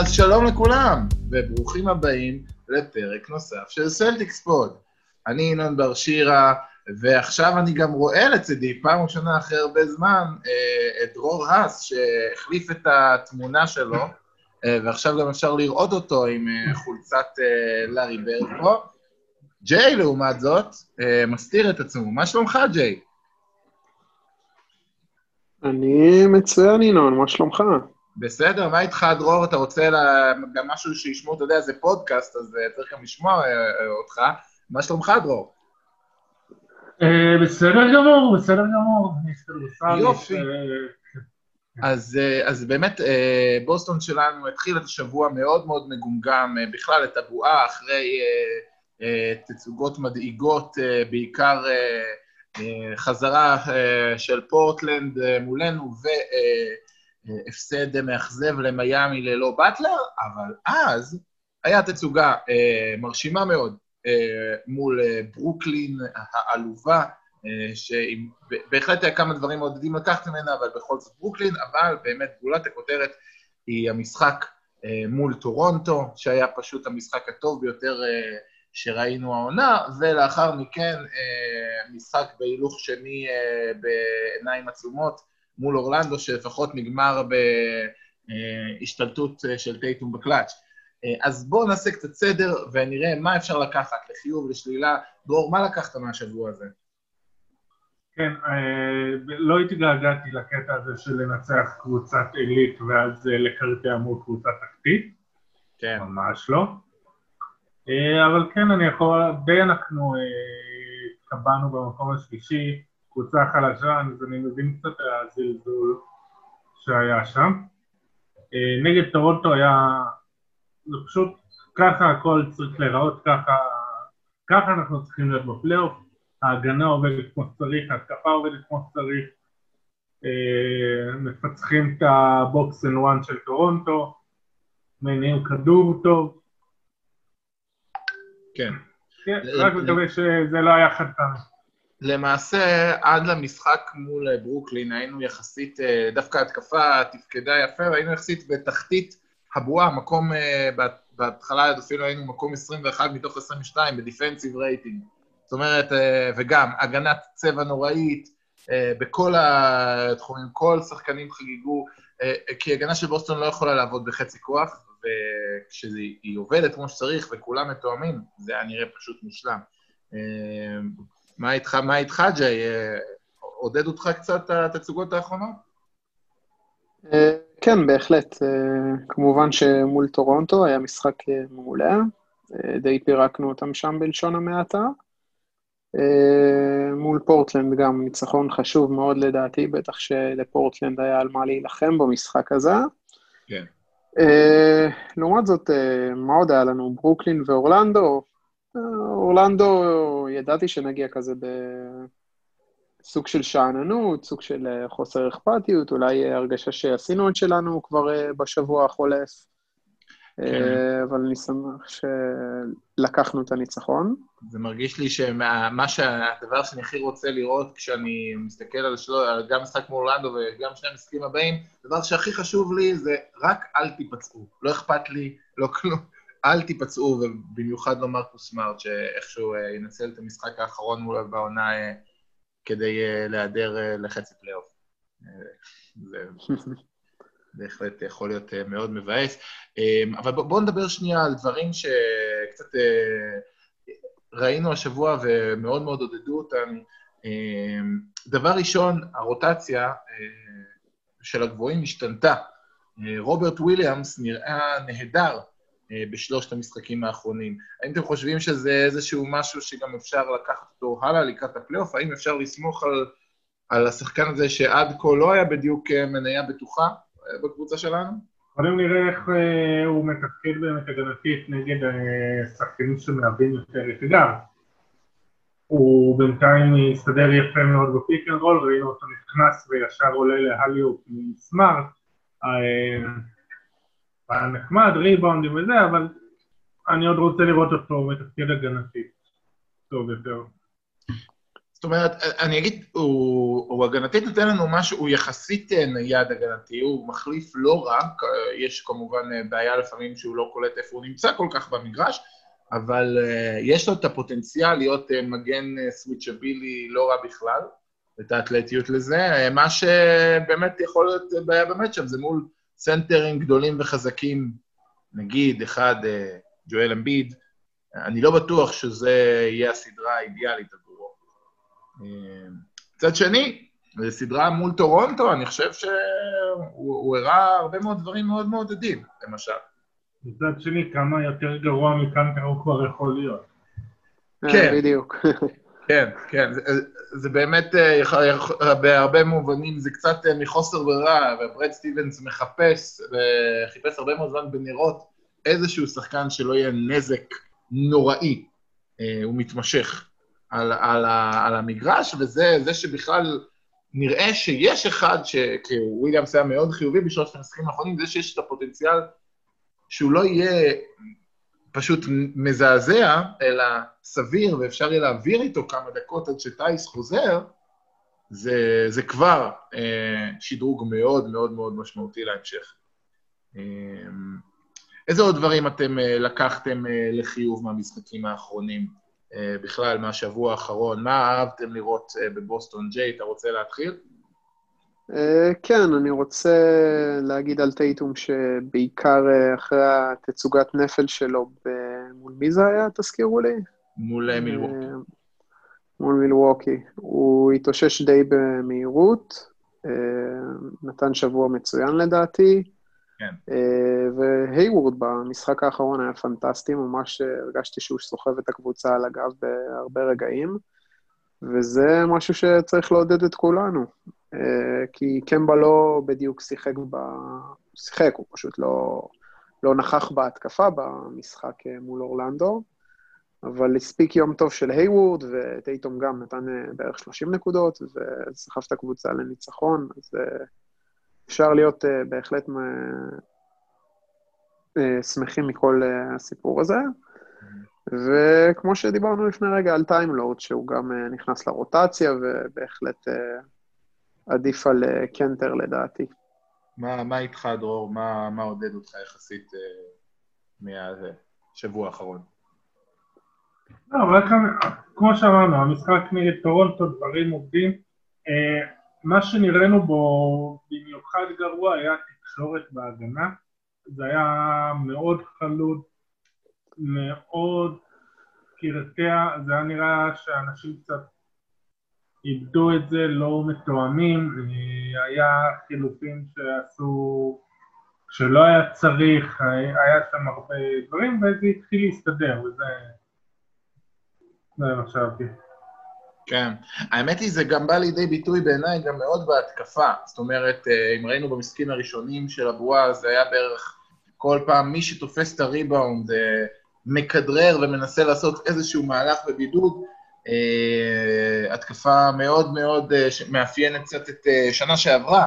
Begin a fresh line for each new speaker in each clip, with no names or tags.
אז שלום לכולם, וברוכים הבאים לפרק נוסף של סלטיקס פוד. אני ינון בר שירה, ועכשיו אני גם רואה לצידי, פעם ראשונה אחרי הרבה זמן, אה, את דרור האס, שהחליף את התמונה שלו, אה, ועכשיו גם אפשר לראות אותו עם אה, חולצת לארי פה. ג'יי, לעומת זאת, מסתיר את עצמו. מה שלומך, ג'יי?
אני מצוין, ינון, מה שלומך?
בסדר, מה איתך, דרור? אתה רוצה לה... גם משהו שישמעו, אתה יודע, זה פודקאסט, אז צריך גם לשמוע אותך. מה שלומך, דרור?
אה, בסדר גמור, בסדר גמור.
יופי. אה, אז, אה, אז באמת, בוסטון שלנו התחיל את השבוע מאוד מאוד מגומגם, בכלל את הבועה אחרי תצוגות מדאיגות, בעיקר חזרה של פורטלנד מולנו והפסד מאכזב למיאמי ללא באטלר, אבל אז היה תצוגה מרשימה מאוד אה, מול אה, ברוקלין העלובה, אה, שבהחלט היה כמה דברים מעודדים לקחת ממנה, אבל בכל זאת ברוקלין, אבל באמת גולת הכותרת היא המשחק מול טורונטו, שהיה פשוט המשחק הטוב ביותר שראינו העונה, ולאחר מכן משחק בהילוך שני בעיניים עצומות מול אורלנדו, שלפחות נגמר בהשתלטות של טייטום בקלאץ'. אה, אז בואו נעשה קצת סדר ונראה מה אפשר לקחת, לחיוב, לשלילה. דרור, מה לקחת מהשבוע הזה?
כן, אה, לא התגעגעתי לקטע הזה של לנצח קבוצת עילית ואז אה, לקרטע מול קבוצה תחתית.
כן.
ממש לא. אבל כן, אני יכול, די אנחנו התקבענו במקום השלישי, קבוצה חלשה, אז אני מבין קצת הזלזול שהיה שם. נגד טורונטו היה זה פשוט ככה הכל צריך להיראות, ככה, ככה אנחנו צריכים להיות בפלייאוף, ההגנה עובדת כמו שצריך, ההתקפה עובדת כמו שצריך, אה, מפצחים את ה box and one של טורונטו, מניעים כדור טוב.
כן.
כן, רק מקווה שזה לא היה חד פעמי.
למעשה, עד למשחק מול ברוקלין היינו יחסית, אה, דווקא התקפה תפקדה יפה, והיינו יחסית בתחתית הבועה, מקום, uh, בהתחלה אפילו היינו מקום 21 מתוך 22 בדיפנסיב רייטינג. זאת אומרת, וגם הגנת צבע נוראית, בכל התחומים, כל שחקנים חגיגו, uh, כי הגנה של בוסטון לא יכולה לעבוד בחצי כוח, וכשהיא עובדת כמו שצריך וכולם מתואמים, זה היה נראה פשוט מושלם. מה איתך, מה איתך, ג'יי? עודד אותך קצת התצוגות האחרונות?
כן, בהחלט. אה, כמובן שמול טורונטו היה משחק אה, מעולה, אה, די פירקנו אותם שם בלשון המעטה. מול פורטלנד גם ניצחון חשוב מאוד לדעתי, בטח שלפורטלנד היה על מה להילחם במשחק הזה.
כן.
לעומת זאת, מה עוד היה לנו? ברוקלין ואורלנדו. אורלנדו, ידעתי שנגיע כזה ב... סוג של שאננות, סוג של אה, חוסר אכפתיות, אולי אה, הרגשה שעשינו את שלנו כבר אה, בשבוע החולף. כן. אבל אני שמח שלקחנו את הניצחון.
זה מרגיש לי שמה שהדבר שאני הכי רוצה לראות כשאני מסתכל על שלו, גם משחק מול אורלנדו וגם שני המשחקים הבאים, הדבר שהכי חשוב לי זה רק אל תיפצעו. לא אכפת לי, לא כלום. אל תיפצעו, ובמיוחד לא מרקוס סמארט, שאיכשהו ינצל את המשחק האחרון מול בעונה כדי אה, להיעדר לחצי פלייאוף. זה בהחלט יכול להיות מאוד מבאס. אבל בואו נדבר שנייה על דברים שקצת ראינו השבוע ומאוד מאוד עודדו אותנו. דבר ראשון, הרוטציה של הגבוהים השתנתה. רוברט וויליאמס נראה נהדר אה, בשלושת המשחקים האחרונים. האם אתם חושבים שזה איזשהו משהו שגם אפשר לקחת אותו הלאה לקראת הפלייאוף? האם אפשר לסמוך על, על השחקן הזה שעד כה לא היה בדיוק אה, מניה בטוחה אה, בקבוצה שלנו?
קודם נראה איך הוא מתפקד באמת הגנתית נגד שחקנים שמהווים יותר אתגר. הוא בינתיים הסתדר יפה מאוד ב pick and roll, ראינו אותו נכנס וישר עולה לאליהופ מסמארט. היה נחמד, ריבאונדים וזה, אבל אני עוד רוצה לראות אותו מתפקד הגנתי טוב יותר.
זאת אומרת, אני אגיד, הוא, הוא הגנתית נותן לנו משהו, הוא יחסית אה, נייד הגנתי, הוא מחליף לא אה, יש כמובן אה, בעיה לפעמים שהוא לא קולט איפה הוא נמצא כל כך במגרש, אבל יש לו את הפוטנציאל להיות מגן סוויצ'בילי לא רע בכלל, את האתלטיות לזה, מה שבאמת יכול להיות בעיה באמת שם, זה מול סנטרים גדולים וחזקים, נגיד, אחד, ג'ואל אמביד, אני לא בטוח שזה יהיה הסדרה האידיאלית עבורו. מצד שני, זו סדרה מול טורונטו, אני חושב שהוא הראה הרבה מאוד דברים מאוד מעודדים, למשל.
מצד שני, כמה יותר גרוע מכאן הוא כבר יכול להיות.
כן. בדיוק.
כן, כן, זה, זה באמת, אה, בהרבה מובנים זה קצת אה, מחוסר ברירה, וברד סטיבנס מחפש, וחיפש הרבה מאוד זמן בנרות איזשהו שחקן שלא יהיה נזק נוראי אה, ומתמשך על, על, על המגרש, וזה שבכלל נראה שיש אחד, כי וויליאמס היה מאוד חיובי בשלושת המשחקים האחרונים, זה שיש את הפוטנציאל שהוא לא יהיה פשוט מזעזע, אלא סביר, ואפשר יהיה להעביר איתו כמה דקות עד שטייס חוזר, זה, זה כבר אה, שדרוג מאוד מאוד מאוד משמעותי להמשך. אה, איזה עוד דברים אתם אה, לקחתם אה, לחיוב מהמשחקים האחרונים, אה, בכלל, מהשבוע האחרון? מה אהבתם לראות בבוסטון ג'יי? אתה רוצה להתחיל?
כן, אני רוצה להגיד על טייטום שבעיקר אחרי התצוגת נפל שלו, מול מי זה היה, תזכירו לי?
מול מילווקי.
מול מילווקי. הוא התאושש די במהירות, נתן שבוע מצוין לדעתי.
כן.
אה, והיוורד במשחק האחרון היה פנטסטי, ממש הרגשתי שהוא סוחב את הקבוצה על הגב בהרבה רגעים, וזה משהו שצריך לעודד את כולנו. אה, כי קמבה לא בדיוק שיחק ב... שיחק, הוא פשוט לא, לא נכח בהתקפה במשחק אה, מול אורלנדו, אבל הספיק יום טוב של היוורד, וטייטום גם נתן בערך 30 נקודות, וסחב את הקבוצה לניצחון, אז אפשר להיות בהחלט uh, שמחים מכל הסיפור הזה. וכמו שדיברנו לפני רגע על טיימלורד, שהוא גם נכנס לרוטציה, ובהחלט עדיף על אה, קנטר לדעתי.
מה, מה איתך, דרור? מה, מה עודד אותך יחסית אה, מהשבוע האחרון?
לא, אבל כמו שאמרנו, המשחק נגד טורונטו, דברים עובדים. אה, מה שנראינו בו במיוחד גרוע היה תקשורת בהגנה, זה היה מאוד חלוד, מאוד קרקע, זה היה נראה שאנשים קצת איבדו את זה, לא מתואמים, היה חילופים שעשו, שלא היה צריך, היה שם הרבה דברים וזה התחיל להסתדר וזה זה מה שאהבתי.
כן. האמת היא, זה גם בא לידי ביטוי בעיניי גם מאוד בהתקפה. זאת אומרת, אה, אם ראינו במשחקים הראשונים של הבועה, זה היה בערך כל פעם מי שתופס את הריבאונד, אה, מכדרר ומנסה לעשות איזשהו מהלך בבידוד. אה, התקפה מאוד מאוד מאפיינת קצת את שנה שעברה.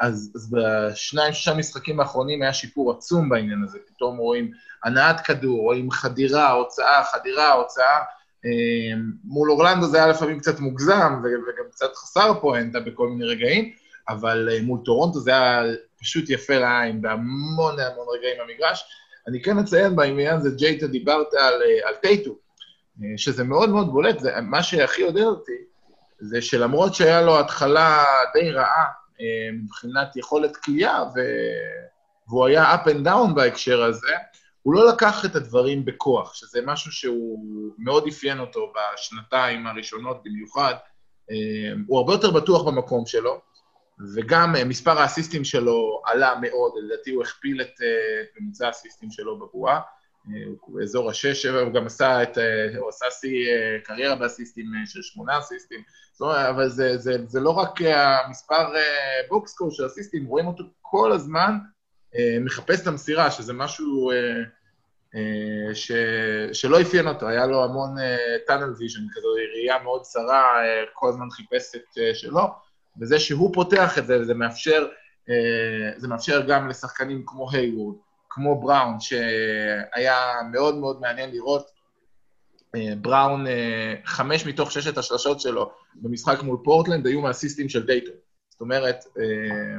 אז, אז בשניים, שישה משחקים האחרונים היה שיפור עצום בעניין הזה. פתאום רואים הנעת כדור, רואים חדירה, הוצאה, חדירה, הוצאה. מול אורלנדו זה היה לפעמים קצת מוגזם וגם קצת חסר פואנטה בכל מיני רגעים, אבל אה, מול טורונטו זה היה פשוט יפה לעין בהמון המון רגעים במגרש. אני כן אציין בעניין הזה, ג'ייטי, דיברת על, אה, על טייטום, אה, שזה מאוד מאוד בולט, זה, מה שהכי עודד אותי, זה שלמרות שהיה לו התחלה די רעה מבחינת יכולת קליעה, והוא היה up and down בהקשר הזה, הוא לא לקח את הדברים בכוח, שזה משהו שהוא מאוד אפיין אותו בשנתיים הראשונות במיוחד. אה, הוא הרבה יותר בטוח במקום שלו, וגם אה, מספר האסיסטים שלו עלה מאוד, לדעתי הוא הכפיל את אה, ממוצע האסיסטים שלו בבועה, הוא השש, שבע, הוא גם עשה את, הוא עשה שיא קריירה באסיסטים של שמונה אסיסטים, אבל זה, זה, זה לא רק המספר בוקסקור של אסיסטים, רואים אותו כל הזמן אה, מחפש את המסירה, שזה משהו אה, אה, ש, שלא אפיין אותו, היה לו המון tunnel vision כזו, ראייה מאוד צרה, כל הזמן חיפש את שלו, וזה שהוא פותח את זה, וזה מאפשר, זה מאפשר גם לשחקנים כמו היוורד, כמו בראון, שהיה מאוד מאוד מעניין לראות אה, בראון, אה, חמש מתוך ששת השלשות שלו במשחק מול פורטלנד היו מאסיסטים של טייטום. זאת אומרת, אה,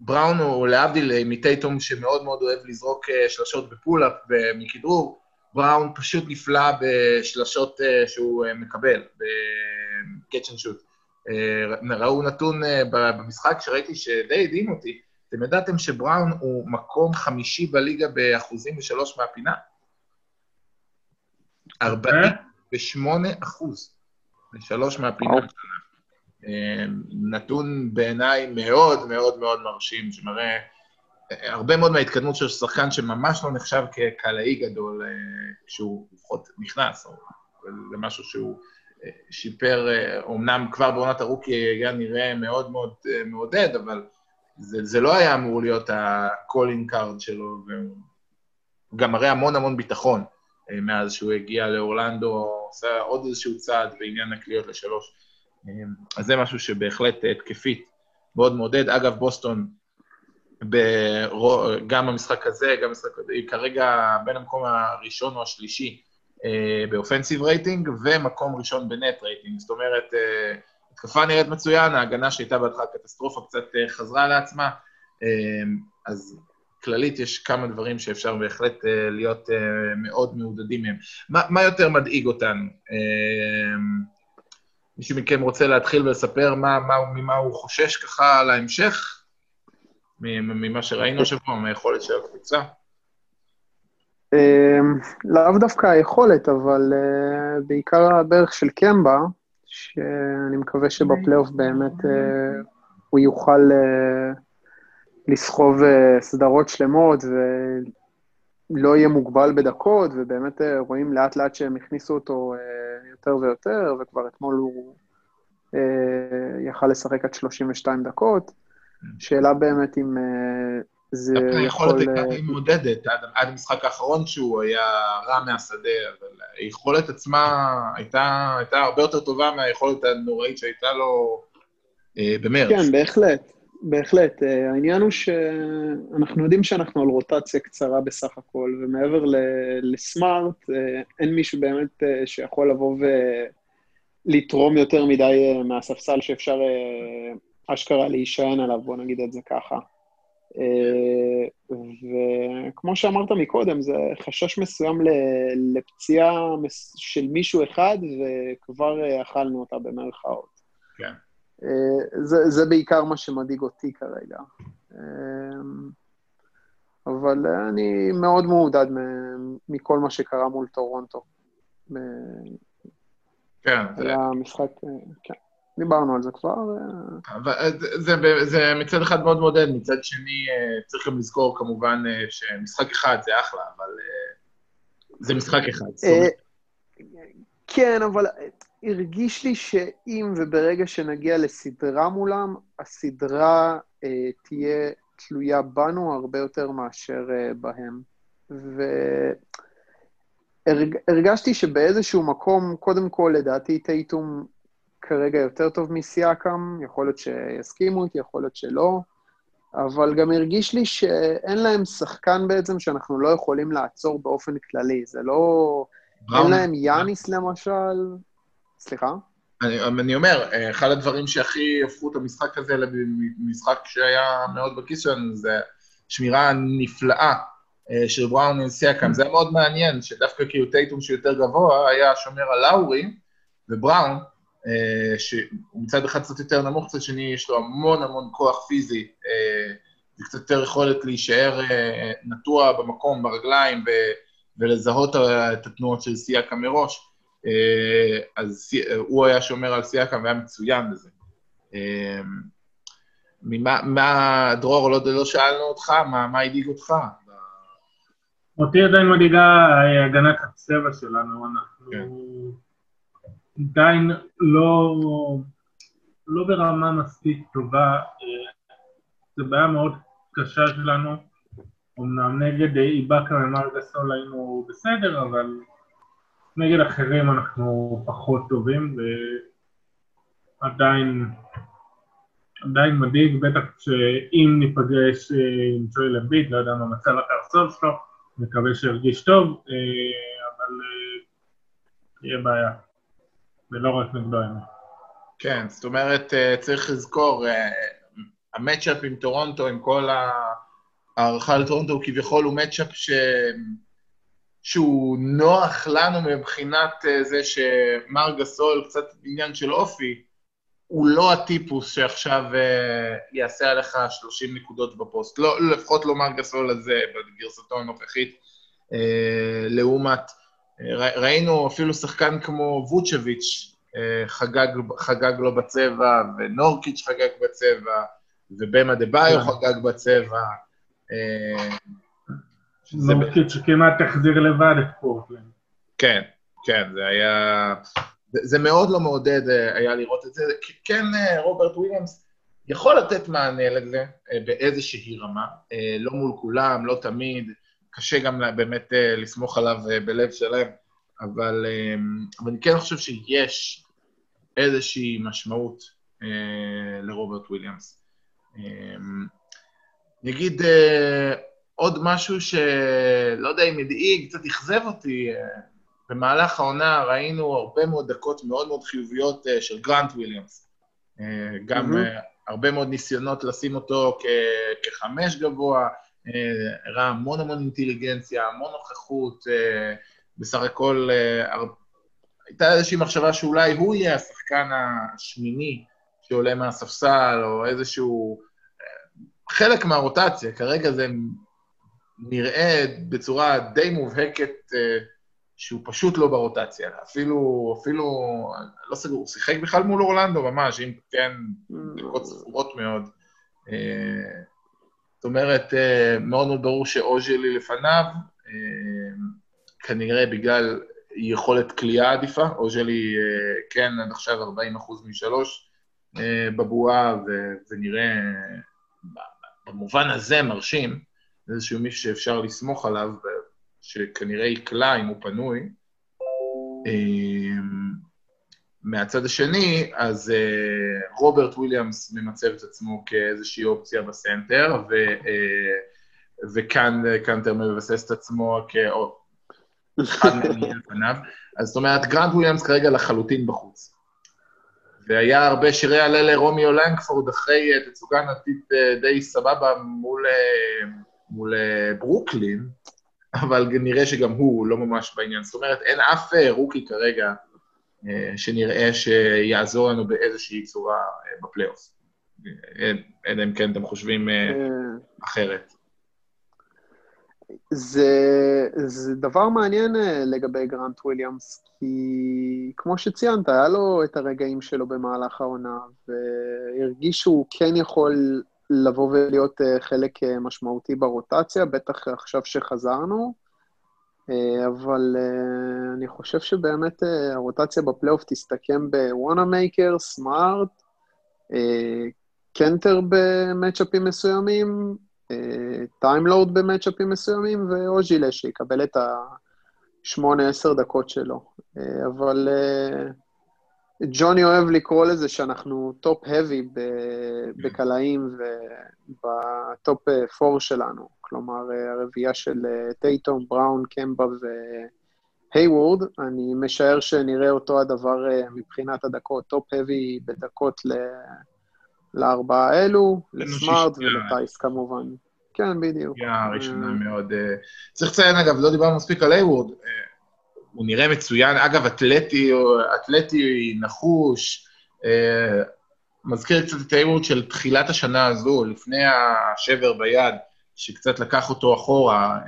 בראון הוא להבדיל מטייטום שמאוד מאוד אוהב לזרוק שלשות ב pull-up ומכדרור, בראון פשוט נפלא בשלשות שהוא מקבל, and shoot. ראו נתון במשחק שראיתי שדי הדהים אותי, אתם ידעתם שבראון הוא מקום חמישי בליגה באחוזים ושלוש מהפינה? 48 אחוז, לשלוש מהפינה שלנו. אמ, נתון בעיניי מאוד מאוד מאוד מרשים, שמראה אה, הרבה מאוד מההתקדמות של שחקן שממש לא נחשב כקלעי גדול אה, כשהוא לפחות נכנס, או למשהו שהוא אה, שיפר, אומנם כבר בעונת הרוקי היה נראה מאוד מאוד מעודד, אבל זה, זה לא היה אמור להיות ה-calling card שלו, והוא גם מראה המון המון ביטחון. אה, מאז שהוא הגיע לאורלנדו, עושה עוד איזשהו צעד בעניין הקליעות לשלוש. אה, אז זה משהו שבהחלט התקפית מאוד מעודד. אגב, בוסטון, ברוא, גם במשחק הזה, גם במשחק הזה, היא כרגע בין המקום הראשון או השלישי אה, ב offensive rating, ומקום ראשון ב net rating. זאת אומרת, התקפה נראית מצוין, ההגנה שהייתה בהתחלה קטסטרופה קצת חזרה לעצמה, אז כללית יש כמה דברים שאפשר בהחלט אה, להיות אה, מאוד מעודדים מהם. מה, מה יותר מדאיג אותנו? אה, מישהו מכם רוצה להתחיל ולספר מה, מה, ממה הוא חושש ככה על ההמשך? ממה שראינו השבוע, מהיכולת של הקבוצה?
לאו דווקא היכולת, אבל בעיקר הדרך של קמבה, שאני מקווה שבפלייאוף באמת הוא יוכל לסחוב אה, סדרות שלמות ולא יהיה מוגבל בדקות, ובאמת אה, רואים לאט לאט שהם הכניסו אותו אה, יותר ויותר, וכבר אתמול הוא יכל לשחק עד 32 דקות. שאלה באמת אם זה
יכול... היכולת הייתה די מעודדת עד, עד המשחק האחרון שהוא היה רע מהשדה, אבל היכולת עצמה הייתה, הייתה הרבה יותר טובה מהיכולת הנוראית שהייתה לו אה, במרץ.
כן, בהחלט. בהחלט. אה, העניין הוא שאנחנו יודעים שאנחנו על רוטציה קצרה בסך הכל, ומעבר לסמארט, אה, אין מישהו באמת אה, שיכול לבוא ולתרום יותר מדי מהספסל שאפשר אשכרה להישען עליו, בוא נגיד את זה ככה. וכמו שאמרת מקודם, זה חשש מסוים לפציעה של מישהו אחד, וכבר אכלנו אותה במרכאות.
כן.
אה, זה, זה בעיקר מה שמדאיג אותי כרגע. אה, אבל אני מאוד מעודד מכל מה שקרה מול טורונטו.
כן.
היה משחק, אה, כן. דיברנו על זה כבר.
אבל זה, זה מצד אחד מאוד מעודד, מצד שני צריך גם לזכור כמובן שמשחק אחד זה אחלה, אבל זה משחק אחד.
כן, אבל הרגיש לי שאם וברגע שנגיע לסדרה מולם, הסדרה אה, תהיה תלויה בנו הרבה יותר מאשר אה, בהם. והרגשתי והרג, שבאיזשהו מקום, קודם כל, לדעתי טייטום כרגע יותר טוב מסיאקם, יכול להיות שיסכימו איתי, יכול להיות שלא, אבל גם הרגיש לי שאין להם שחקן בעצם שאנחנו לא יכולים לעצור באופן כללי. זה לא... אין להם יאניס למשל, סליחה?
אני, אני אומר, אחד הדברים שהכי הפכו את המשחק הזה למשחק שהיה מאוד בכיס שלנו, זה שמירה נפלאה אה, של בראון עם סייקם. זה היה מאוד מעניין, שדווקא כאילו טייטום שהוא יותר גבוה, היה שומר על לאורי, ובראון, שהוא מצד אחד קצת יותר נמוך, מצד שני יש לו המון המון כוח פיזי, אה, וקצת יותר יכולת להישאר נטוע במקום, ברגליים, ולזהות את התנועות של סייקה מראש. אה, אז הוא היה שומר על סייקם והיה מצוין בזה. אה, ממה, מה, דרור, לא, לא שאלנו אותך, מה, מה הדאיג אותך?
אותי עדיין מדאיגה הגנת הצבע שלנו, אנחנו כן. עדיין לא, לא ברמה מספיק טובה, זו בעיה מאוד קשה שלנו. אמנם נגד איבאקה ומרגסול היינו בסדר, אבל נגד אחרים אנחנו פחות טובים, ועדיין עדיין מדאיג, בטח שאם ניפגש אה, עם צ'ואל אמביט, לא יודע מה מצב הקרסול שלו, מקווה שירגיש טוב, אה, אבל אה, יהיה בעיה. ולא רק נגדו האמת.
כן, זאת אומרת, אה, צריך לזכור, אה, המצ'אפ עם טורונטו, עם כל הערכה לטורונטו, הוא כביכול הוא מצ'אפ ש... שהוא נוח לנו מבחינת אה, זה שמר גסול, קצת עניין של אופי, הוא לא הטיפוס שעכשיו יעשה עליך 30 נקודות בפוסט. לא, לפחות לא מר גסול הזה בגרסתו הנוכחית, לעומת... ראינו אפילו שחקן כמו ווצ'ביץ', אה, חגג, חגג לו בצבע, ונורקיץ' חגג בצבע, ובמה דה ביו כן. חגג בצבע.
אה, נורקיץ' כמעט החזיר לבד את פורטלנד.
כן, כן, זה היה... זה מאוד לא מעודד אה, היה לראות את זה. כן, רוברט וויליאמס יכול לתת מענה לזה באיזושהי רמה, לא מול כולם, לא תמיד, קשה גם באמת לסמוך עליו בלב שלם. אבל, אמ, אבל אני כן חושב שיש איזושהי משמעות אה, לרוברט וויליאמס. אה, אני אגיד אה, עוד משהו שלא יודע אם הדאיג, קצת אכזב אותי. אה, במהלך העונה ראינו הרבה מאוד דקות מאוד מאוד חיוביות אה, של גרנט וויליאמס. אה, גם mm-hmm. הרבה מאוד ניסיונות לשים אותו כ- כחמש גבוה, הראה המון המון אינטליגנציה, המון נוכחות, בסך הכל אה, הייתה איזושהי מחשבה שאולי הוא יהיה השחקן השמיני שעולה מהספסל, או איזשהו... אה, חלק מהרוטציה, כרגע זה נראה בצורה די מובהקת אה, שהוא פשוט לא ברוטציה. אפילו, אפילו, לא סגור, הוא שיחק בכלל מול אורלנדו ממש, אם כן, דקות ספורות מאוד. זאת אומרת, מאוד מאוד ברור שאוז'לי לפניו, כנראה בגלל יכולת כליאה עדיפה, או שלי אה, כן עד עכשיו 40 אחוז משלוש אה, בבועה, וזה נראה במובן הזה מרשים, איזשהו מישהו שאפשר לסמוך עליו, שכנראה יקלע אם הוא פנוי. מהצד השני, אז רוברט וויליאמס ממצב את עצמו כאיזושהי אופציה בסנטר, ו, וקאנטר מבסס את עצמו כ... אחד לפניו. אז זאת אומרת, גרנט וויליאמס כרגע לחלוטין בחוץ. והיה הרבה שירי הלל לרומיו לנגפורד אחרי אה, תצוגה נתית די סבבה מול, מול ברוקלין, אבל נראה שגם הוא לא ממש בעניין. זאת אומרת, אין אף rookie כרגע שנראה שיעזור לנו באיזושהי צורה בפלייאוף. אלא אם כן אתם חושבים אחרת.
זה, זה דבר מעניין אה, לגבי גרנט וויליאמס, כי כמו שציינת, היה לו את הרגעים שלו במהלך העונה, והרגיש שהוא כן יכול לבוא ולהיות אה, חלק אה, משמעותי ברוטציה, בטח עכשיו שחזרנו, אבל אני חושב שבאמת הרוטציה בפלייאוף תסתכם בוואנאמייקר, סמארט, קנטר במצ'אפים מסוימים, טיימלורד במצ'אפים מסוימים, ואוג'לה שיקבל את ה-8-10 דקות שלו. אה, אבל אה, ג'וני אוהב לקרוא לזה שאנחנו top-heavy בקלעים וב top 4 שלנו. כלומר, הרביעייה של אה, טייטום, בראון, קמבה והיוורד. אני משער שנראה אותו הדבר מבחינת הדקות, top-heavy בדקות ל... לארבעה האלו, לסמארט ולטייס כמובן. כן, בדיוק.
פגיעה ראשונה אה. מאוד... אה, צריך לציין, אגב, לא דיברנו מספיק על היוורד, אה, הוא נראה מצוין, אגב, אתלטי, אתלטי נחוש, מזכיר קצת את היוורד של תחילת השנה הזו, לפני השבר ביד, שקצת לקח אותו אחורה.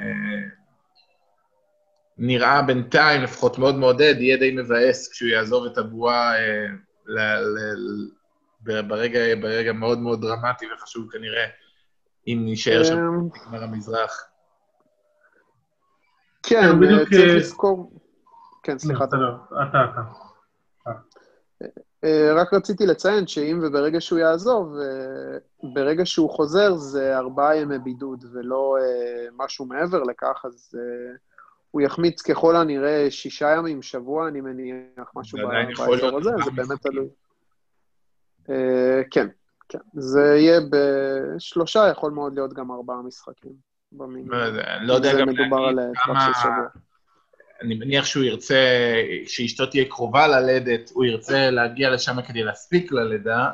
נראה בינתיים, לפחות מאוד מעודד, יהיה די מבאס כשהוא יעזוב את הבועה ברגע, ברגע מאוד מאוד דרמטי וחשוב כנראה, אם נשאר שם אמ, בגמר המזרח.
כן, אה, צריך אה, לזכור... כן, סליחה.
אתה, אתה.
אה, רק רציתי לציין שאם וברגע שהוא יעזוב, ברגע שהוא חוזר זה ארבעה ימי בידוד ולא משהו מעבר לכך, אז הוא יחמיץ ככל הנראה שישה ימים, שבוע, אני מניח, משהו באזור הזה, זה באמת תלוי. כן, כן. זה יהיה בשלושה, יכול מאוד להיות גם ארבעה משחקים.
במינימום. לא יודע גם
של שבוע.
אני מניח שהוא ירצה, שאשתו תהיה קרובה ללדת, הוא ירצה להגיע לשם כדי להספיק ללידה,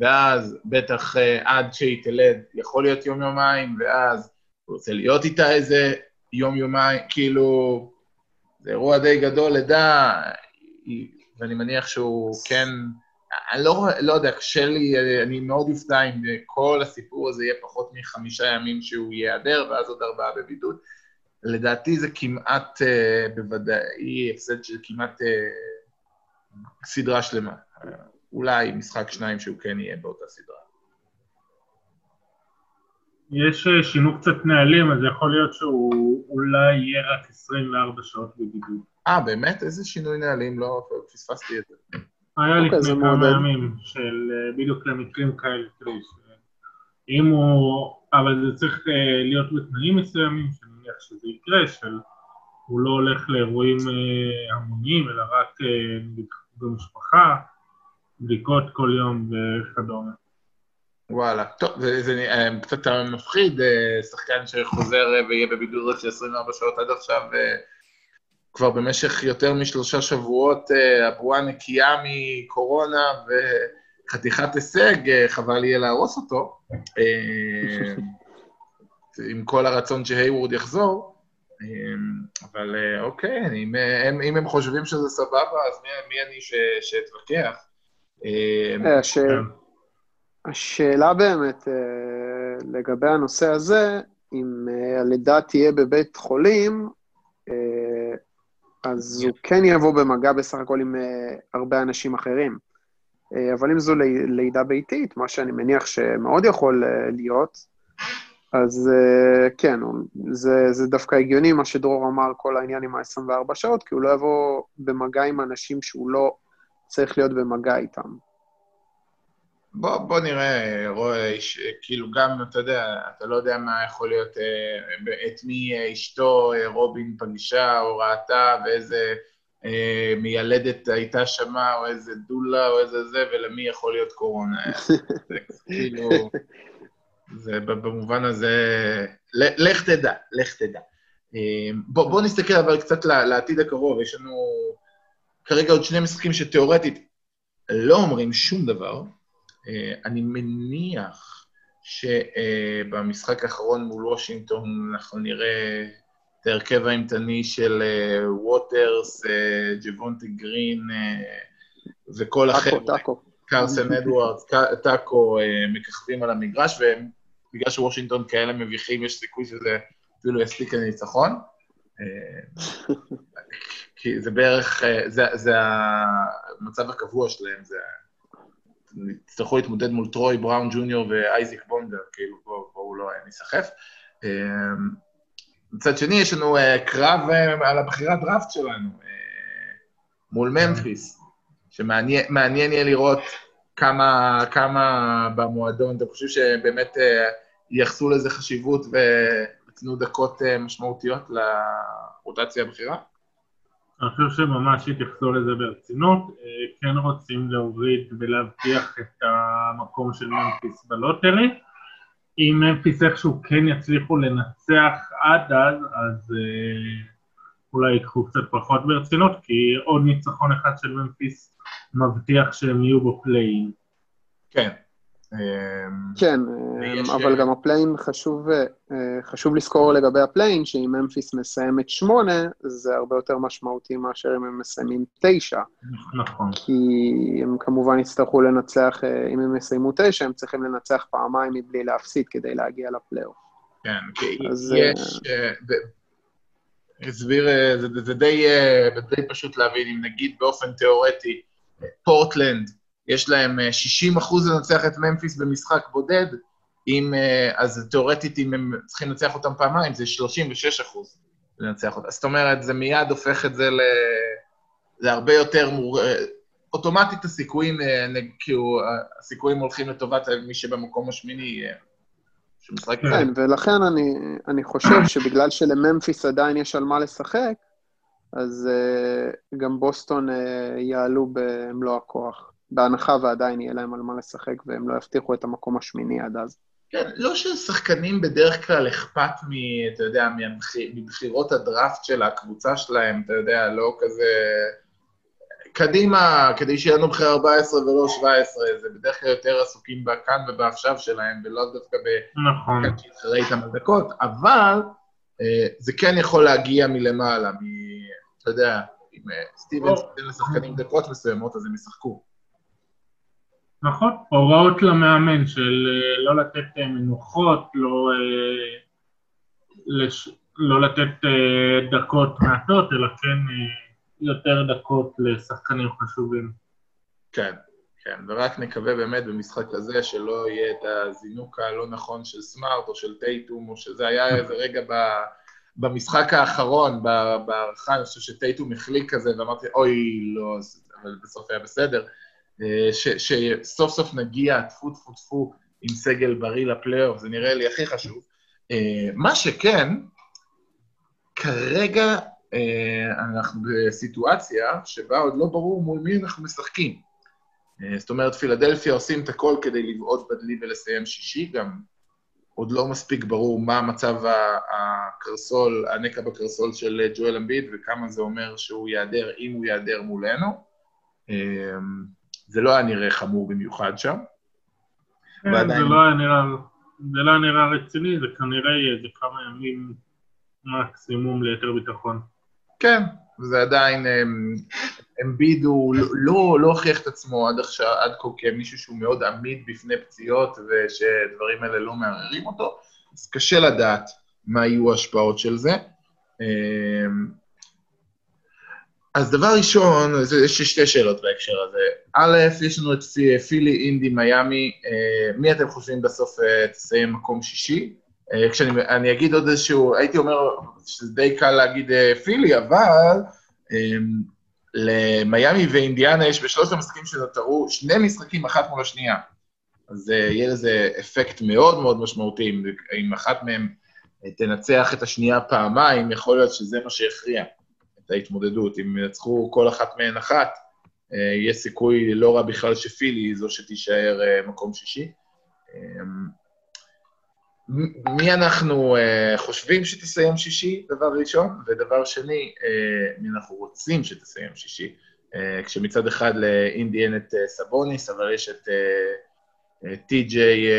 ואז בטח אה, עד שהיא תלד יכול להיות יום-יומיים, ואז הוא רוצה להיות איתה איזה יום-יומיים, כאילו, זה אירוע די גדול, לידה, ואני מניח שהוא כן... אני לא, לא יודע, קשה לי, אני מאוד אופתע אם כל הסיפור הזה יהיה פחות מחמישה ימים שהוא ייעדר, ואז עוד ארבעה בבידוד. לדעתי זה כמעט, אה, בוודאי, הפסד של כמעט אה, סדרה שלמה. אולי משחק שניים שהוא כן יהיה באותה סדרה.
יש אה, שינו קצת נהלים, אז יכול להיות שהוא אולי יהיה רק 24 שעות בבידוד.
אה, באמת? איזה שינוי נהלים? לא, פספסתי את זה.
היה אוקיי, לפני כמה ימים של בדיוק למקרים כאלה, תראי, אם הוא... אבל זה צריך להיות בתנאים מסוימים, שאני מניח שזה יקרה, של הוא לא הולך לאירועים המוניים, אלא רק במשפחה, בדיקות כל יום וכדומה.
וואלה, טוב, זה, זה אה, קצת מפחיד, אה, שחקן שחוזר אה, ויהיה בבידוד של 24 שעות עד עכשיו, כבר במשך יותר משלושה שבועות הבועה נקייה מקורונה וחתיכת הישג, חבל יהיה להרוס אותו, עם כל הרצון שהייוורד יחזור, אבל אוקיי, אם הם, אם הם חושבים שזה סבבה, אז מי, מי אני שאתווכח?
השאלה באמת אה, לגבי הנושא הזה, אם אה, הלידה תהיה בבית חולים, אה, אז הוא כן יבוא במגע בסך הכל עם הרבה אנשים אחרים. אבל אם זו לידה ביתית, מה שאני מניח שמאוד יכול להיות, אז כן, זה, זה דווקא הגיוני מה שדרור אמר, כל העניין עם ה-24 שעות, כי הוא לא יבוא במגע עם אנשים שהוא לא צריך להיות במגע איתם.
בוא, בוא נראה, רואה, כאילו גם, אתה יודע, אתה לא יודע מה יכול להיות, אה, את מי אה, אשתו אה, רובין פגישה או ראתה, ואיזה מיילדת הייתה שמה, או איזה דולה, או איזה זה, ולמי יכול להיות קורונה. זה כאילו, זה במובן הזה, לך תדע, לך תדע. בוא, בוא נסתכל אבל קצת לעתיד הקרוב, יש לנו כרגע עוד שני משחקים שתיאורטית לא אומרים שום דבר, אה, אני מניח שבמשחק האחרון מול וושינגטון אנחנו נראה את ההרכב האימתני של אה, ווטרס, אה, ג'וונטי גרין וכל החבר'ה, קרסן אדוארדס, טאקו, מככבים על המגרש, ובגלל שוושינגטון כאלה מביכים, יש סיכוי שזה אפילו יספיק לניצחון. כי זה בערך, זה, זה המצב הקבוע שלהם, זה יצטרכו להתמודד מול טרוי בראון ג'וניור ואייזיק בונדר, כאילו, בואו בוא לא נסחף. אמ, מצד שני, יש לנו אה, קרב אה, על הבחירת דראפט שלנו, אה, מול ממפיס, שמעניין יהיה לראות כמה, כמה במועדון, אתה חושב שבאמת ייחסו לזה חשיבות ויתנו דקות משמעותיות לרוטציה הבכירה?
אני חושב שממש התייחסו לזה ברצינות, אה, כן רוצים להוריד ולהבטיח את המקום של ממפיס ב lottery. אם ממפיס איכשהו כן יצליחו לנצח עד אז, אז אה, אולי ייקחו קצת פחות ברצינות, כי עוד ניצחון אחד של ממפיס מבטיח שהם יהיו ב play-in.
כן,
כן, אמ, אבל גם ה play-in חשוב, אה, חשוב לזכור לגבי ה play-in, שאם ממפיס מסיימת שמונה, זה הרבה יותר משמעותי מאשר אם הם מסיימים תשע.
נכון.
כי הם כמובן יצטרכו לנצח, אה, אם הם יסיימו תשע, הם צריכים לנצח פעמיים מבלי להפסיד כדי להגיע לפלייאוף.
כן, כי יש... אה, הסביר, זה די פשוט להבין, אם נגיד באופן תיאורטי, פורטלנד, יש להם 60 אה, אחוז לנצח את ממפיס במשחק בודד, אם, אה, אז תאורטית, אם הם צריכים לנצח אותם פעמיים, זה 36 אחוז לנצח אותם. זאת אומרת, זה מיד הופך את זה ל... זה הרבה יותר מור... אה, אוטומטית הסיכויים, כאילו, הסיכויים הולכים לטובת מי שבמקום השמיני,
שמשחק... כן, ולכן אני, אני חושב שבגלל שלממפיס עדיין יש על מה לשחק, אז uh, גם בוסטון uh, יעלו במלוא הכוח. בהנחה ועדיין יהיה להם על מה לשחק והם לא יבטיחו את המקום השמיני עד אז.
כן, לא ששחקנים בדרך כלל אכפת מ... אתה יודע, מבחירות הדראפט של הקבוצה שלהם, אתה יודע, לא כזה... קדימה, כדי שיהיה לנו בחירה 14 ולא 17, זה בדרך כלל יותר עסוקים בכאן ובעכשיו שלהם, ולא דווקא ב...
נכון.
שיתחרה איתם בדקות, אבל אה, זה כן יכול להגיע מלמעלה, מ... אתה יודע, אם אה, סטיבנס ייתן לשחקנים דקות מסוימות, אז הם ישחקו.
נכון, הוראות למאמן של אה, לא לתת אה, מנוחות, לא, אה, לש, לא לתת דקות מעטות, אלא כן יותר דקות לשחקנים חשובים.
כן, כן, ורק נקווה באמת במשחק הזה שלא יהיה את הזינוק הלא נכון של סמארט או של טייטום, או שזה היה איזה רגע ב... במשחק האחרון, בהערכה, אני חושב שטייטום החליק כזה, ואמרתי, אוי, לא, אבל בסוף היה בסדר. אה, שסוף סוף נגיע, טפו טפו טפו, עם סגל בריא לפלייאוף, זה נראה לי הכי חשוב. אה, מה שכן, כרגע אה, אנחנו בסיטואציה שבה עוד לא ברור מול מי אנחנו משחקים. זאת אומרת, פילדלפיה עושים את הכל כדי לבעוט בדלי ולסיים שישי, גם עוד לא מספיק ברור מה מצב הקרסול, הנקע בקרסול של ג'ואל אמביד וכמה זה אומר שהוא ייעדר, אם הוא ייעדר מולנו. זה לא היה נראה חמור במיוחד שם.
כן, ועדיין... זה לא היה נראה, זה לא היה נראה רציני, זה כנראה יהיה איזה כמה ימים מקסימום ליתר ביטחון.
כן, זה עדיין, אמביד הוא לא, לא, לא הוכיח את עצמו עד עכשיו, עד כה כמישהו שהוא מאוד עמיד בפני פציעות ושדברים האלה לא מערערים אותו, אז קשה לדעת מה יהיו ההשפעות של זה. אמ, אז דבר ראשון, יש לי שתי שאלות בהקשר הזה. א', יש לנו את פילי, אינדי, מיאמי, אה, מי אתם חושבים בסוף אה, תסיים מקום שישי? אה, כשאני אגיד עוד איזשהו, הייתי אומר שזה די קל להגיד פילי, אבל למיאמי ואינדיאנה יש בשלושת המשחקים שנותרו שני משחקים אחת מול השנייה. אז יהיה לזה אפקט מאוד מאוד משמעותי, אם אחת מהן תנצח את השנייה פעמיים, יכול להיות שזה מה שיכריע. את ההתמודדות. אם ינצחו כל אחת מהן אחת, אה, יש סיכוי לא רע בכלל שפילי היא זו שתישאר אה, מקום שישי. אמ, מי אנחנו uh, חושבים שתסיים שישי, דבר ראשון, ודבר שני, מי אנחנו רוצים שתסיים שישי, כשמצד אחד לאינדי אין את סבוניס, אבל יש את טי.ג'יי,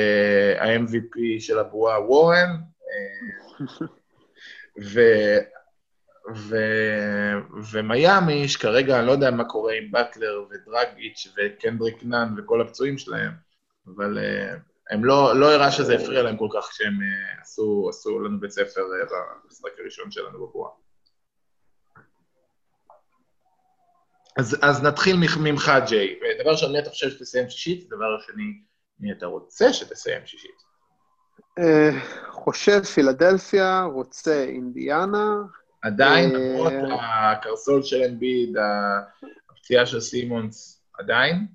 ה-MVP של הבועה וורן, uh, ו... ומיאמי, שכרגע אני לא יודע מה קורה עם באטלר ודרגיץ' וקנדריק נאן וכל הפצועים שלהם, אבל uh, הם לא, לא הראה שזה הפריע להם כל כך כשהם uh, עשו, עשו לנו בית ספר uh, במשחק הראשון שלנו בבועה. אז, אז נתחיל ממך, ג'יי. דבר ראשון, מי אתה חושב שתסיים שישית? דבר שני, מי אתה רוצה שתסיים שישית?
חושב פילדלפיה, רוצה אינדיאנה,
עדיין, אה, למרות הקרסול של אמביד, הפציעה של סימונס, עדיין?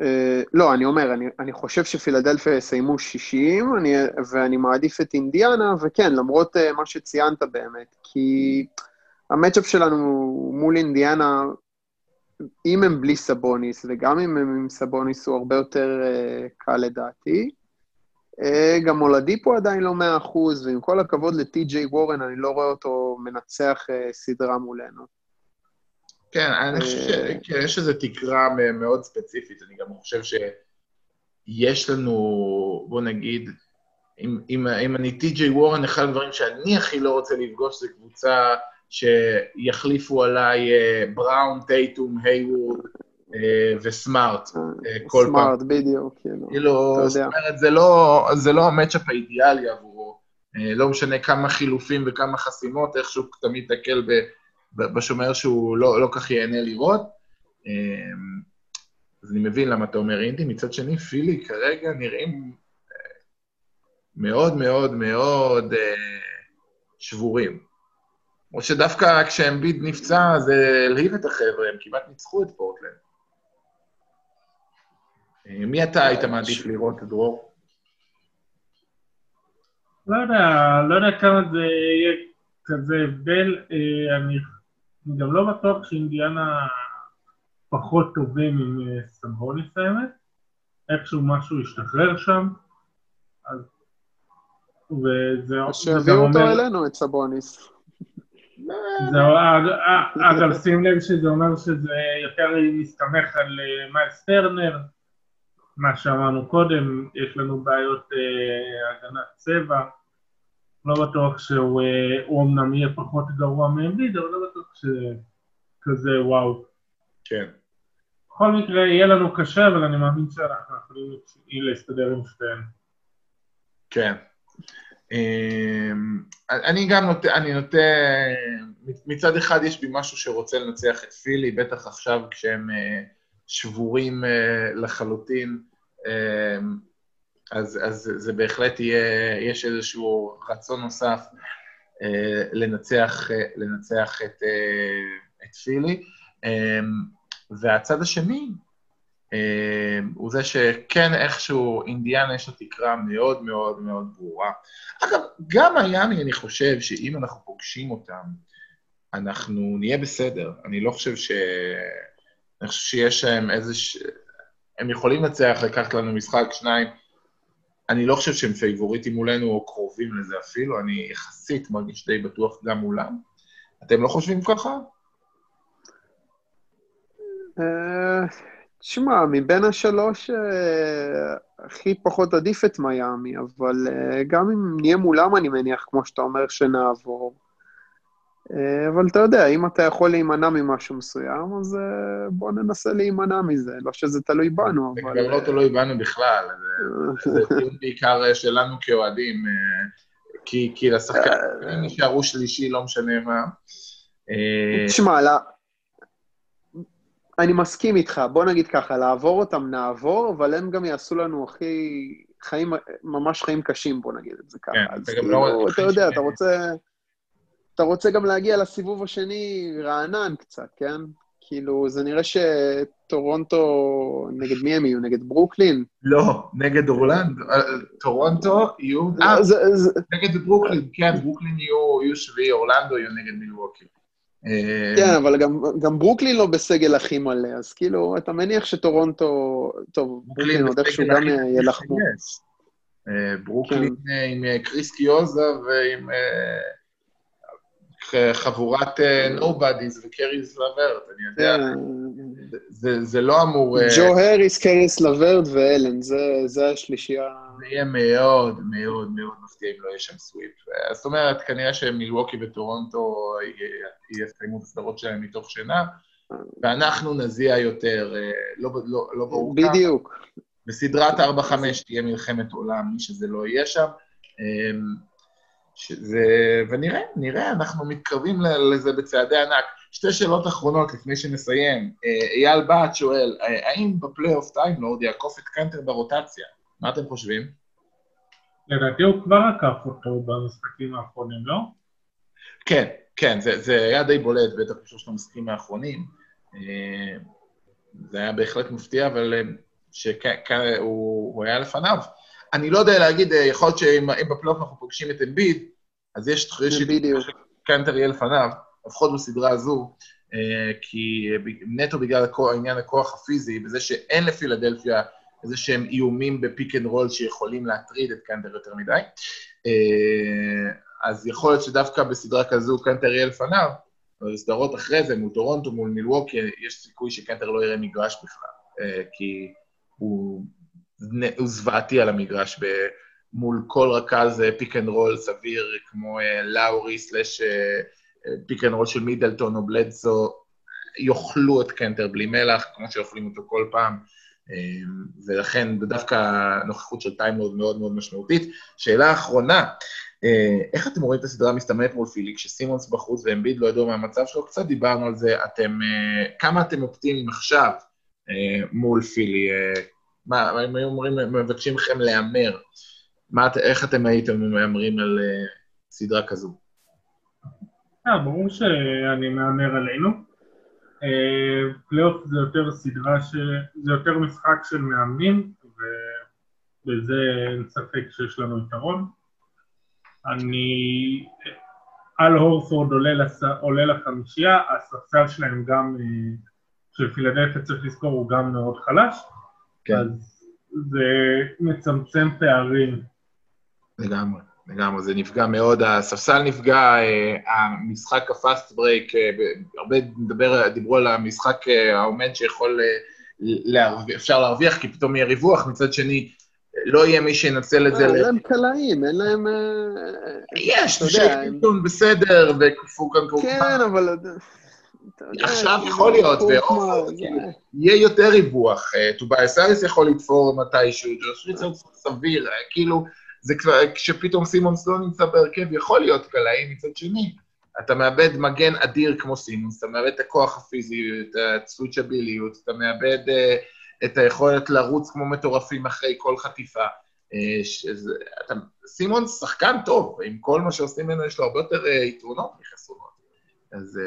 אה, לא, אני אומר, אני, אני חושב שפילדלפיה יסיימו 60, אני, ואני מעדיף את אינדיאנה, וכן, למרות uh, מה שציינת באמת, כי המצ'אפ שלנו מול אינדיאנה, אם הם בלי סבוניס, וגם אם הם עם סבוניס, הוא הרבה יותר uh, קל לדעתי. אה, גם מולדיפו עדיין לא מאה אחוז, ועם כל הכבוד לטי.ג'יי וורן, אני לא רואה אותו מנצח אה, סדרה מולנו.
כן, אני חושב שיש איזו תקרה מאוד ספציפית, אני גם חושב שיש לנו, בוא נגיד, אם, אם, אם אני טי.ג'יי וורן, אחד הדברים שאני הכי לא רוצה לפגוש זה קבוצה שיחליפו עליי אה, בראון, טייטום, הייוורד, אה, וסמארט אה, כל פעם.
סמארט, בדיוק, כאילו,
כאילו, זאת אומרת, זה לא, זה לא המצ'אפ האידיאלי עבורו. אה, לא משנה כמה חילופים וכמה חסימות, איכשהו תמיד תקל בשומר שהוא לא, לא כך ייהנה לראות. אז אני מבין למה אתה אומר אינדי. מצד שני, פילי כרגע נראים מאוד מאוד מאוד שבורים. או שדווקא כשאמביד נפצע, זה הלהיב את החבר'ה, הם כמעט ניצחו את פורטלנד. אה, מי אתה היית מעדיף לראות, דרור?
לא יודע, לא יודע כמה זה יהיה כזה הבדל. אה, אני, גם לא בטוח שאינדיאנה פחות טובים עם אה, סמבוניס האמת. איכשהו משהו השתחרר שם. אז... וזה...
אז שיביאו אותו אלינו, את סבוניס.
זהו, אגב, שים לב שזה אומר שזה יותר מסתמך על אה, מיילס טרנר, מה שאמרנו קודם, יש לנו בעיות אה, הגנת צבע, לא בטוח שהוא אה, אמנם יהיה פחות גרוע מאמביד, אבל לא בטוח שכזה וואו.
כן.
בכל מקרה, יהיה לנו קשה, אבל אני מאמין שאנחנו יכולים להסתדר עם שתיהן.
כן. אמ, אני גם נוטה, אני נוטה, מצד אחד יש בי משהו שרוצה לנצח את פילי, בטח עכשיו כשהם אה, שבורים אה, לחלוטין, אמ, אז, אז זה בהחלט יהיה, יש איזשהו רצון נוסף אה, לנצח, לנצח את, את פילי. והצד השני, הוא זה שכן איכשהו אינדיאנה יש לו תקרה מאוד מאוד מאוד ברורה. אגב, גם מיאמי, אני חושב שאם אנחנו פוגשים אותם, אנחנו נהיה בסדר. אני לא חושב ש... אני חושב שיש להם איזה... ש... הם יכולים לנצח, לקחת לנו משחק, שניים. אני לא חושב שהם פייבוריטים מולנו או קרובים לזה אפילו, אני יחסית מרגיש די בטוח גם מולם. אתם לא חושבים ככה?
אה, תשמע, מבין השלוש אה, הכי פחות עדיף את מיאמי, אבל אה, גם אם נהיה מולם, אני מניח, כמו שאתה אומר, שנעבור. אה, אבל אתה יודע, אם אתה יכול להימנע ממשהו מסוים, אז בוא ננסה להימנע מזה. לא שזה תלוי בנו,
אבל... זה כבר לא תלוי בנו בכלל, זה בעיקר שלנו כאוהדים, כי, כי לשחקנים נשארו שלישי, לא משנה מה.
תשמע, אני מסכים איתך, בוא נגיד ככה, לעבור אותם נעבור, אבל הם גם יעשו לנו הכי... חיים, ממש חיים קשים, בוא נגיד את זה ככה. כן,
אתה גם לא...
כאילו, אתה יודע, אתה רוצה... אתה רוצה גם להגיע לסיבוב השני רענן קצת, כן? כאילו, זה נראה שטורונטו, נגד מי הם יהיו? נגד ברוקלין?
לא, נגד אורלנדו. אה, טורונטו יהיו... אה, נגד ברוקלין, כן, ברוקלין יהיו שביעי, אורלנדו יהיו נגד מילווקי.
אה, כן, אבל גם, גם ברוקלין לא בסגל הכי מלא, אז כאילו, אתה מניח שטורונטו... טוב, ברוקלין עוד איכשהו גם ילחמו.
אה, ברוקלין כן. עם כריס קיוזה ועם חבורת nobodies וקאריס לברט, אני יודע. כן. זה, זה לא אמור...
ג'ו הריס, קריס לברט ואלן, זה השלישייה...
זה יהיה מאוד מאוד מאוד מפתיע אם לא יהיה שם סוויפ. זאת אומרת, כנראה שמילווקי וטורונטו יסיימו את הסדרות שלהם מתוך שינה, ואנחנו נזיע יותר, אה, לא, לא, לא ברור
כמה. בדיוק.
בסדרת 4-5 תהיה מלחמת עולם, מי שזה לא יהיה שם. שזה, ונראה, נראה, אנחנו מתקרבים לזה בצעדי ענק. שתי שאלות אחרונות לפני שנסיים. אה, אייל בת שואל, אה, האם בפלייאוף טיים לורד יעקוף את קנטר ברוטציה? מה אתם חושבים?
לדעתי הוא כבר עקף אותו במשחקים האחרונים, לא?
כן, כן, זה, זה היה די בולט, בטח בשלושת המשחקים האחרונים. אה, זה היה בהחלט מפתיע, אבל שהוא היה לפניו. אני לא יודע להגיד, יכול להיות שאם בפלייאוף אנחנו פוגשים את אמביד, אז יש שקנטר יהיה לפניו, לפחות בסדרה הזו, כי נטו בגלל העניין הכוח הפיזי, בזה שאין לפילדלפיה איזה שהם איומים ב pick and roll שיכולים להטריד את קנטר יותר מדי. אה, אז יכול להיות שדווקא בסדרה כזו קנטר יהיה לפניו, בסדרות אחרי זה, מול טורונטו, מול מילווקי, יש סיכוי שקנטר לא יראה מגרש בכלל, אה, כי הוא, הוא זוועתי על המגרש מול כל רכז pick and roll סביר, כמו אה, לאורי slash pick and roll של מידלטון או בלדסו, יאכלו את קנטר בלי מלח, כמו שאוכלים אותו כל פעם. אמ, ולכן דווקא הנוכחות של טיימלורד מאוד מאוד משמעותית. שאלה אחרונה, אה, איך אתם רואים את הסדרה המסתמנת מול פילי, כשסימונס בחוץ ואמביד לא ידוע מה המצב שלו? קצת דיברנו על זה, אתם, אה, כמה אתם אופטימיים עכשיו אה, מול פילי? מה, הם היו אומרים, מבקשים מכם להמר. מה, איך אתם הייתם מהמרים על סדרה כזו?
ברור שאני מהמר עלינו. פלייאוף זה יותר סדרה, ש... זה יותר משחק של מאמנים, ובזה אין ספק שיש לנו יתרון. אני... על הורפורד עולה, לס... עולה לחמישייה, הספסל שלהם גם, אה, של פילדלפיה צריך לזכור, הוא גם מאוד חלש, כן. אז זה מצמצם פערים
לגמרי, לגמרי, זה נפגע מאוד, הספסל נפגע, אה, המשחק ה fast break, הרבה מדבר, דיברו על המשחק העומד שיכול, להרוויח, אפשר להרוויח, כי פתאום יהיה ריווח, מצד שני, לא יהיה מי שינצל את זה.
אין להם קלעים, אין להם...
יש, אתה יודע, בסדר, ופורקאן קורקמאז.
כן, אבל...
עכשיו יכול להיות, ויהיה יותר ריווח. טוביאס האריס יכול לתפור מתישהו, ג'וש ריצ'רדסון סביר, כאילו, זה כבר, כשפתאום סימונס לא נמצא בהרכב, יכול להיות קלעי, מצד שני. אתה מאבד מגן אדיר כמו סימונס, אתה מאבד את הכוח הפיזי, את הסוויצ'ביליות, אתה מאבד את היכולת לרוץ כמו מטורפים אחרי כל חטיפה. שזה, אתה, סימונס שחקן טוב, עם כל מה שעושים ממנו יש לו הרבה יותר יתרונות מחסרונות. אז...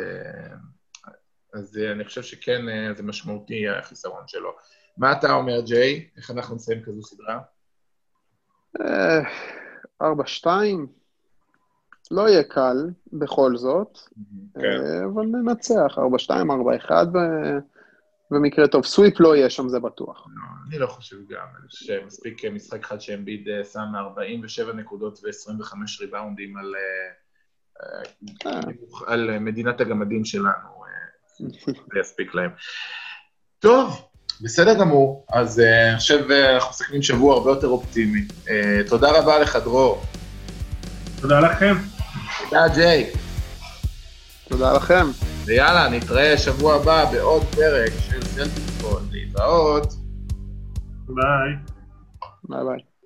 אז אה, אני חושב שכן אה, זה משמעותי החיסרון שלו. מה אתה אומר, ג'יי? איך אנחנו נסיים כזו סדרה?
אה, ארבע, שתיים. לא יהיה קל, בכל זאת, כן. אבל ננצח, ארבע, שתיים, ארבע, אחד, במקרה טוב. סוויפ לא יהיה שם, זה בטוח.
לא, אני לא חושב גם. אני חושב שמספיק משחק אחד שאמביד שם 47 נקודות ו-25 ריבאונדים על, על מדינת הגמדים שלנו. זה יספיק להם. טוב, בסדר גמור, אז uh, אני חושב uh, אנחנו מסתכלים שבוע הרבה יותר אופטימי. Uh, תודה רבה לך, דרור.
תודה לכם.
תודה, ג'יי.
תודה לכם.
ויאללה, נתראה שבוע הבא בעוד פרק של סלטיפון. להתראות.
ביי.
ביי ביי.